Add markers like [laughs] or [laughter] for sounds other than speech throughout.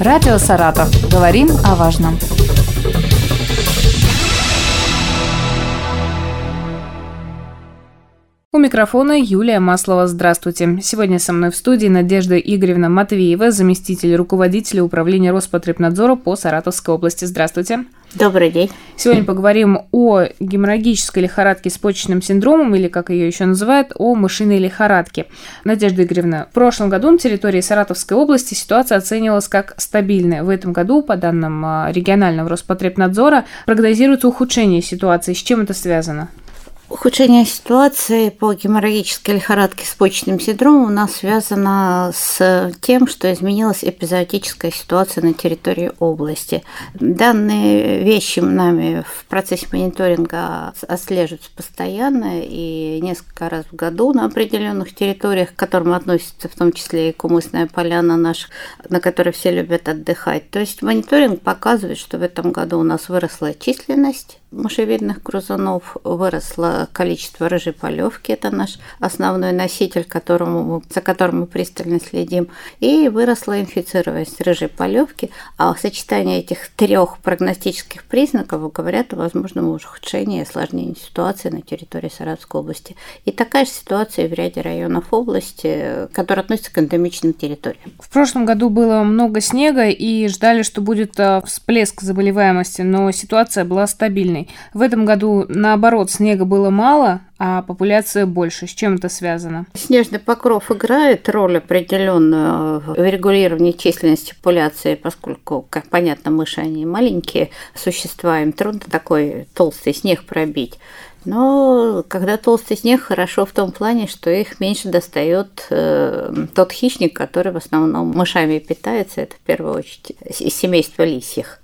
Радио «Саратов». Говорим о важном. У микрофона Юлия Маслова. Здравствуйте. Сегодня со мной в студии Надежда Игоревна Матвеева, заместитель руководителя управления Роспотребнадзора по Саратовской области. Здравствуйте. Добрый день. Сегодня поговорим о геморрагической лихорадке с почечным синдромом, или как ее еще называют, о мышиной лихорадке. Надежда Игоревна, в прошлом году на территории Саратовской области ситуация оценивалась как стабильная. В этом году, по данным а, регионального Роспотребнадзора, прогнозируется ухудшение ситуации. С чем это связано? Ухудшение ситуации по геморрагической лихорадке с почечным синдромом у нас связано с тем, что изменилась эпизодическая ситуация на территории области. Данные вещи нами в процессе мониторинга отслеживаются постоянно и несколько раз в году на определенных территориях, к которым относится в том числе и Кумысная поляна наша, на которой все любят отдыхать. То есть мониторинг показывает, что в этом году у нас выросла численность мышевидных грызунов, выросло количество рыжей полевки, это наш основной носитель, которому, за которым мы пристально следим, и выросла инфицированность рыжей полевки, а сочетание этих трех прогностических признаков говорят о возможном ухудшении и осложнении ситуации на территории Саратовской области. И такая же ситуация в ряде районов области, которые относятся к эндемичным территориям. В прошлом году было много снега и ждали, что будет э, всплеск заболеваемости, но ситуация была стабильной сильный. В этом году, наоборот, снега было мало, а популяция больше. С чем это связано? Снежный покров играет роль определенную в регулировании численности популяции, поскольку, как понятно, мыши они маленькие существа, им трудно такой толстый снег пробить. Но когда толстый снег, хорошо в том плане, что их меньше достает э, тот хищник, который в основном мышами питается, это в первую очередь из семейства лисьих.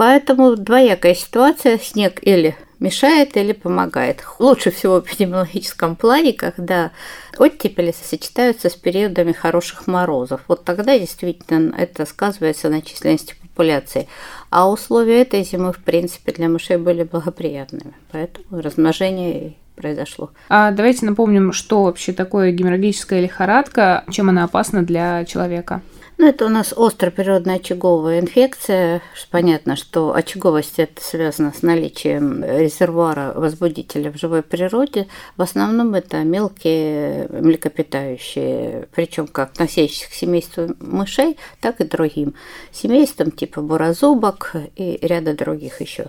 Поэтому двоякая ситуация, снег или мешает, или помогает. Лучше всего в эпидемиологическом плане, когда оттепели сочетаются с периодами хороших морозов. Вот тогда действительно это сказывается на численности популяции. А условия этой зимы, в принципе, для мышей были благоприятными. Поэтому размножение произошло. А давайте напомним, что вообще такое геморрагическая лихорадка, чем она опасна для человека. Ну, это у нас острая природная очаговая инфекция. Понятно, что очаговость это связано с наличием резервуара возбудителя в живой природе. В основном это мелкие млекопитающие, причем как относящихся к семейству мышей, так и другим семействам, типа бурозубок и ряда других еще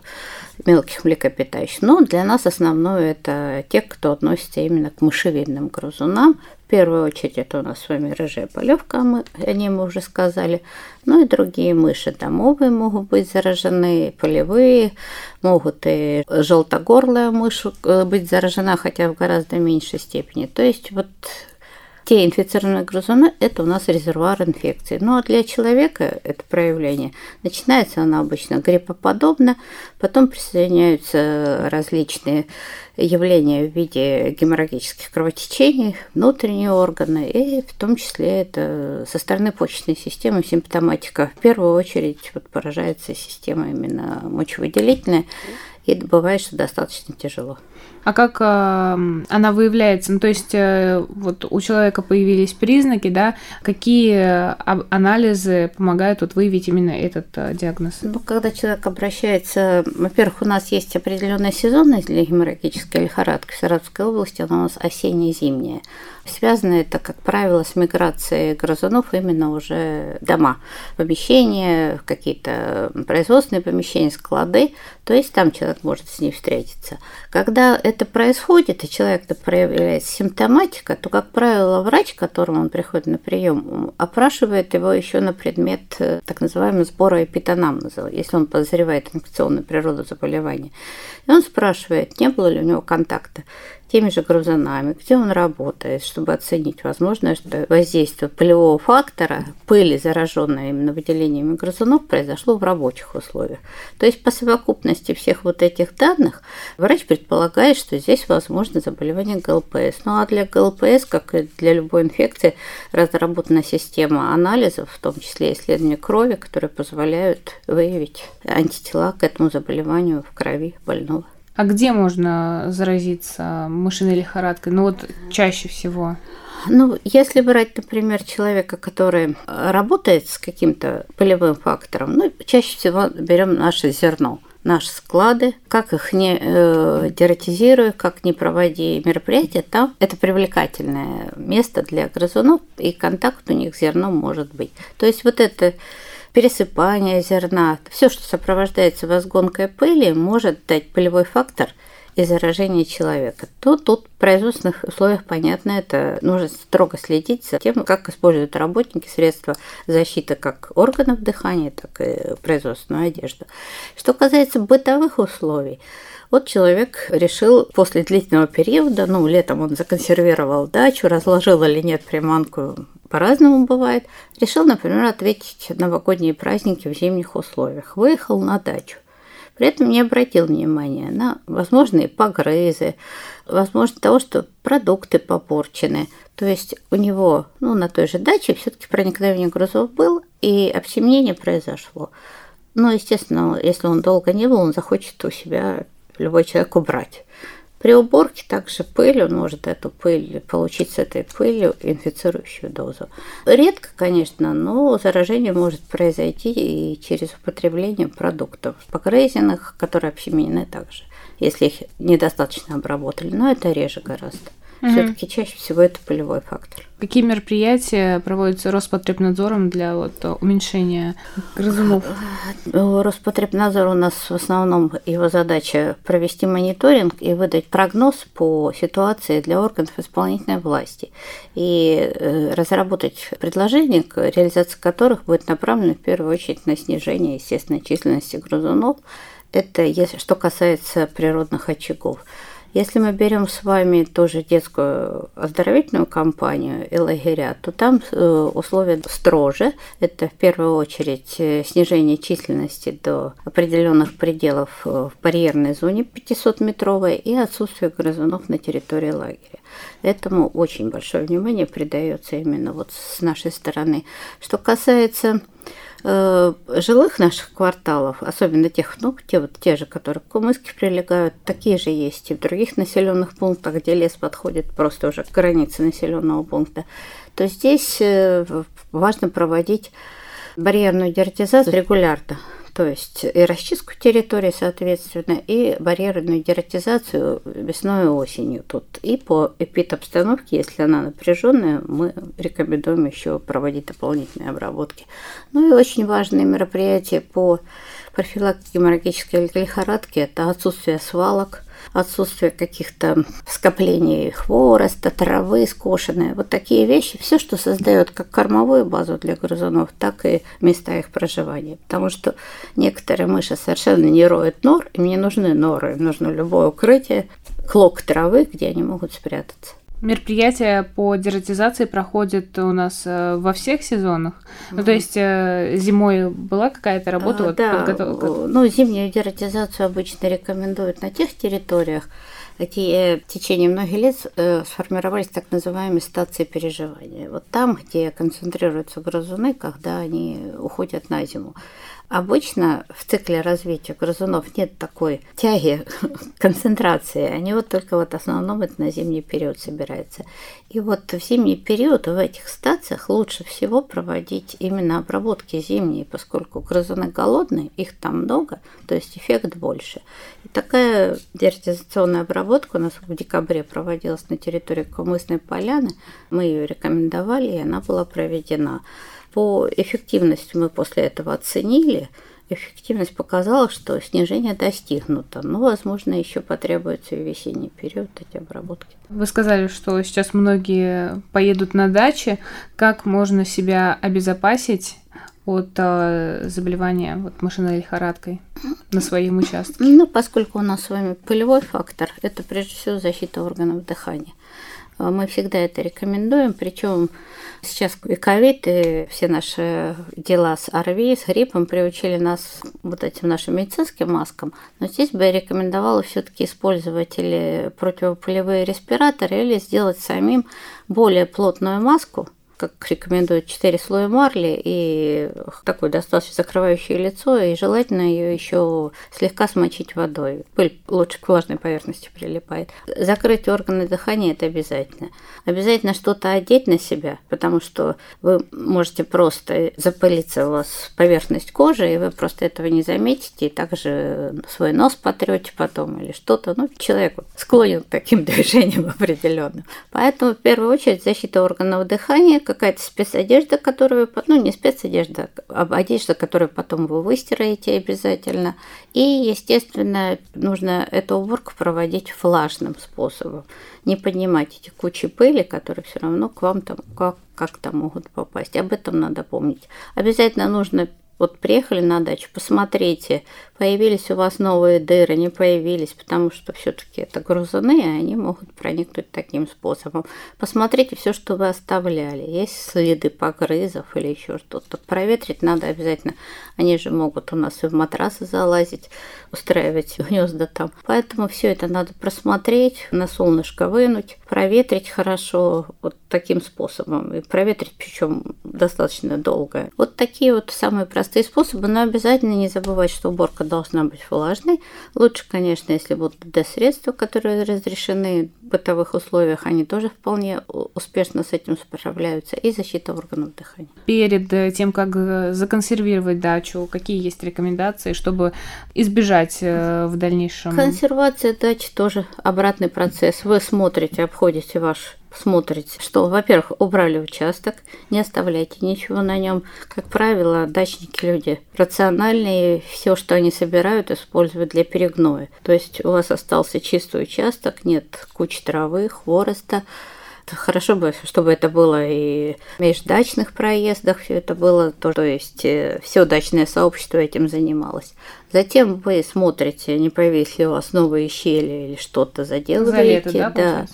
мелких млекопитающих. Но для нас основное это те, кто относится именно к мышевидным грызунам, первую очередь это у нас с вами рыжая полевка, мы, о ней мы уже сказали. Ну и другие мыши домовые могут быть заражены, полевые, могут и желтогорлая мышь э, быть заражена, хотя в гораздо меньшей степени. То есть вот те инфицированные грызуны – это у нас резервуар инфекции. Ну а для человека это проявление начинается оно обычно гриппоподобно, потом присоединяются различные явления в виде геморрагических кровотечений, внутренние органы, и в том числе это со стороны почечной системы симптоматика. В первую очередь вот поражается система именно мочевыделительная, и бывает, что достаточно тяжело. А как э, она выявляется? Ну, то есть э, вот у человека появились признаки, да? Какие э, анализы помогают вот выявить именно этот э, диагноз? Ну, когда человек обращается, во-первых, у нас есть определенная сезонность для геморрагической лихорадки в Саратовской области, она у нас осенне-зимняя. Связано это, как правило, с миграцией грызунов именно уже дома, помещения, какие-то производственные помещения, склады, то есть там человек может с ней встретиться. Когда это происходит, и человек проявляет симптоматика, то, как правило, врач, к которому он приходит на прием, опрашивает его еще на предмет э, так называемого сбора эпитанамнеза, если он подозревает инфекционную природу заболевания. И он спрашивает, не было ли у него контакта теми же грызунами, где он работает, чтобы оценить возможное что воздействие полевого фактора, пыли, зараженной именно выделениями грызунов, произошло в рабочих условиях. То есть по совокупности всех вот этих данных врач предполагает, что здесь возможно заболевание ГЛПС. Ну а для ГЛПС, как и для любой инфекции, разработана система анализов, в том числе исследования крови, которые позволяют выявить антитела к этому заболеванию в крови больного. А где можно заразиться мышиной лихорадкой? Ну вот чаще всего. Ну, если брать, например, человека, который работает с каким-то полевым фактором, ну, чаще всего берем наше зерно наши склады, как их не э, дератизируя, как не проводи мероприятия, там это привлекательное место для грызунов, и контакт у них с зерном может быть. То есть вот это пересыпание зерна, все, что сопровождается возгонкой пыли, может дать полевой фактор – и заражения человека, то тут в производственных условиях, понятно, это нужно строго следить за тем, как используют работники средства защиты как органов дыхания, так и производственную одежду. Что касается бытовых условий, вот человек решил после длительного периода, ну, летом он законсервировал дачу, разложил или нет приманку, по-разному бывает, решил, например, ответить новогодние праздники в зимних условиях. Выехал на дачу. При этом не обратил внимания на возможные погрызы, возможно того, что продукты попорчены. То есть у него, ну, на той же даче все-таки проникновение грузов был, и обсемнение произошло. Но, естественно, если он долго не был, он захочет у себя любой человек убрать. При уборке также пыль, он может эту пыль получить с этой пылью инфицирующую дозу. Редко, конечно, но заражение может произойти и через употребление продуктов погрызенных, которые обсеменены также, если их недостаточно обработали, но это реже гораздо. Угу. Все-таки чаще всего это полевой фактор. Какие мероприятия проводятся Роспотребнадзором для вот уменьшения грызунов? Э, Роспотребнадзор у нас в основном его задача провести мониторинг и выдать прогноз по ситуации для органов исполнительной власти и э, разработать предложения, реализация которых будет направлена в первую очередь на снижение, естественно, численности грызунов. Это если что касается природных очагов. Если мы берем с вами тоже детскую оздоровительную кампанию и лагеря, то там э, условия строже. Это в первую очередь э, снижение численности до определенных пределов э, в барьерной зоне 500-метровой и отсутствие грызунов на территории лагеря. Этому очень большое внимание придается именно вот с нашей стороны. Что касается Э, жилых наших кварталов, особенно тех, ну, те вот те же, которые к Кумыске прилегают, такие же есть и в других населенных пунктах, где лес подходит просто уже к границе населенного пункта, то здесь э, важно проводить барьерную дератизацию регулярно то есть и расчистку территории, соответственно, и барьерную дератизацию весной и осенью. Тут и по эпид-обстановке, если она напряженная, мы рекомендуем еще проводить дополнительные обработки. Ну и очень важные мероприятия по профилактике геморрагической лихорадки – это отсутствие свалок – отсутствие каких-то скоплений хвороста, травы скошенные. Вот такие вещи, все, что создает как кормовую базу для грызунов, так и места их проживания. Потому что некоторые мыши совершенно не роют нор, им не нужны норы, им нужно любое укрытие, клок травы, где они могут спрятаться. Мероприятия по дератизации проходят у нас э, во всех сезонах. Mm-hmm. Ну, то есть э, зимой была какая-то работа? А, вот, да, подготов... ну, зимнюю дератизацию обычно рекомендуют на тех территориях, где в течение многих лет э, сформировались так называемые стации переживания. Вот там, где концентрируются грызуны, когда они уходят на зиму. Обычно в цикле развития грызунов нет такой тяги [laughs] концентрации. Они вот только вот в основном это на зимний период собираются. И вот в зимний период в этих стациях лучше всего проводить именно обработки зимние, поскольку грызуны голодные, их там много, то есть эффект больше. И такая дератизационная обработка у нас в декабре проводилась на территории Кумысной поляны. Мы ее рекомендовали, и она была проведена. По эффективности мы после этого оценили. Эффективность показала, что снижение достигнуто, но, возможно, еще потребуется и весенний период эти обработки. Вы сказали, что сейчас многие поедут на дачи. Как можно себя обезопасить от э, заболевания вот, мышиной лихорадкой на своем участке? Ну, поскольку у нас с вами полевой фактор, это прежде всего защита органов дыхания. А мы всегда это рекомендуем, причем сейчас и ковид, и все наши дела с ОРВИ, с гриппом приучили нас вот этим нашим медицинским маскам. Но здесь бы я рекомендовала все-таки использовать или противополевые респираторы, или сделать самим более плотную маску, как рекомендуют, 4 слоя марли и такое достаточно закрывающее лицо, и желательно ее еще слегка смочить водой. Пыль лучше к влажной поверхности прилипает. Закрыть органы дыхания – это обязательно. Обязательно что-то одеть на себя, потому что вы можете просто запылиться у вас поверхность кожи, и вы просто этого не заметите, и также свой нос потрете потом или что-то. Ну, человек склонен к таким движениям [laughs] определенным. Поэтому в первую очередь защита органов дыхания, какая-то спецодежда, которую, ну не спецодежда, а одежда, которую потом вы выстираете обязательно. И, естественно, нужно эту уборку проводить влажным способом. Не поднимать эти кучи пыли, которые все равно к вам там как как-то могут попасть. Об этом надо помнить. Обязательно нужно вот приехали на дачу, посмотрите, появились у вас новые дыры, не появились, потому что все-таки это грузаны, и они могут проникнуть таким способом. Посмотрите все, что вы оставляли. Есть следы погрызов или еще что-то. Проветрить надо обязательно. Они же могут у нас и в матрасы залазить, устраивать гнезда там. Поэтому все это надо просмотреть, на солнышко вынуть, проветрить хорошо вот таким способом. И проветрить причем достаточно долго. Вот такие вот самые простые способы, но обязательно не забывать, что уборка должна быть влажной. Лучше, конечно, если будут D-средства, которые разрешены в бытовых условиях, они тоже вполне успешно с этим справляются. И защита органов дыхания. Перед э, тем, как э, законсервировать дачу, какие есть рекомендации, чтобы избежать э, в дальнейшем? Консервация дачи тоже обратный процесс. Вы смотрите, обходите ваш смотрите, что, во-первых, убрали участок, не оставляйте ничего на нем. Как правило, дачники люди рациональные, все, что они собирают, используют для перегноя. То есть у вас остался чистый участок, нет кучи травы, хвороста, Хорошо бы, чтобы это было и в междачных проездах все это было, то, то есть э, все дачное сообщество этим занималось. Затем вы смотрите, не появились ли у вас новые щели или что-то заделываете. За лето, да, да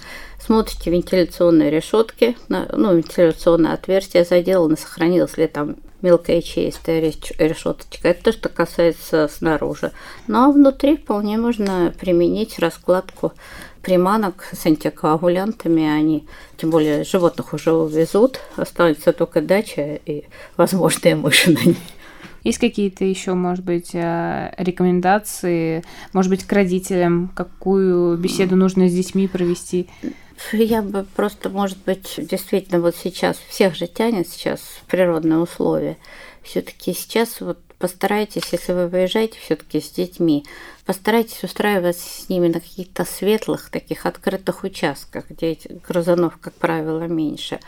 смотрите вентиляционные решетки, ну, вентиляционное отверстие заделано, сохранилась ли там мелкая чистая решеточка. Это то, что касается снаружи. Ну а внутри вполне можно применить раскладку приманок с антикоагулянтами. Они, тем более, животных уже увезут. Останется только дача и возможные мыши на ней. Есть какие-то еще, может быть, э, рекомендации, может быть, к родителям, какую беседу нужно с детьми провести? [laughs] Я бы просто, может быть, действительно вот сейчас всех же тянет сейчас природные условия. Все-таки сейчас вот постарайтесь, если вы выезжаете все-таки с детьми, постарайтесь устраиваться с ними на каких-то светлых, таких открытых участках, где этих грузанов, как правило, меньше.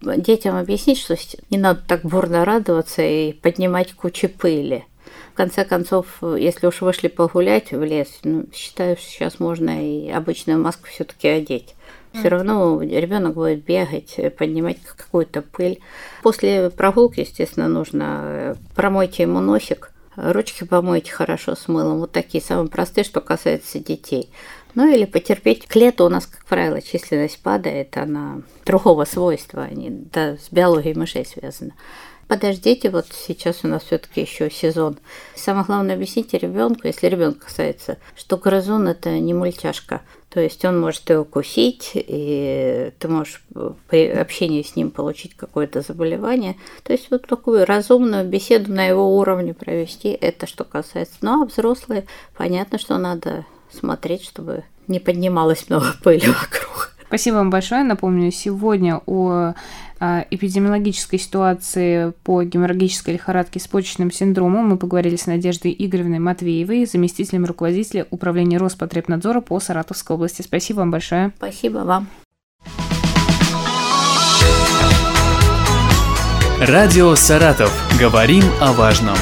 Детям объяснить, что не надо так бурно радоваться и поднимать кучи пыли. В конце концов, если уж вышли погулять в лес, ну, считаю, что сейчас можно и обычную маску все-таки одеть. Все равно ребенок будет бегать, поднимать какую-то пыль. После прогулки, естественно, нужно э, промойте ему носик, ручки помойте хорошо с мылом. Вот такие самые простые, что касается детей. Ну или потерпеть. К лету у нас, как правило, численность падает, она другого свойства, они да, с биологией мышей связана подождите, вот сейчас у нас все-таки еще сезон. Самое главное объясните ребенку, если ребенка касается, что грызун это не мультяшка. То есть он может его укусить, и ты можешь при общении с ним получить какое-то заболевание. То есть вот такую разумную беседу на его уровне провести, это что касается. Ну а взрослые, понятно, что надо смотреть, чтобы не поднималось много пыли [laughs] вокруг. Спасибо вам большое. Напомню, сегодня о а, эпидемиологической ситуации по геморрагической лихорадке с почечным синдромом мы поговорили с Надеждой Игоревной Матвеевой, заместителем руководителя управления Роспотребнадзора по Саратовской области. Спасибо вам большое. Спасибо вам. Радио «Саратов». Говорим о важном.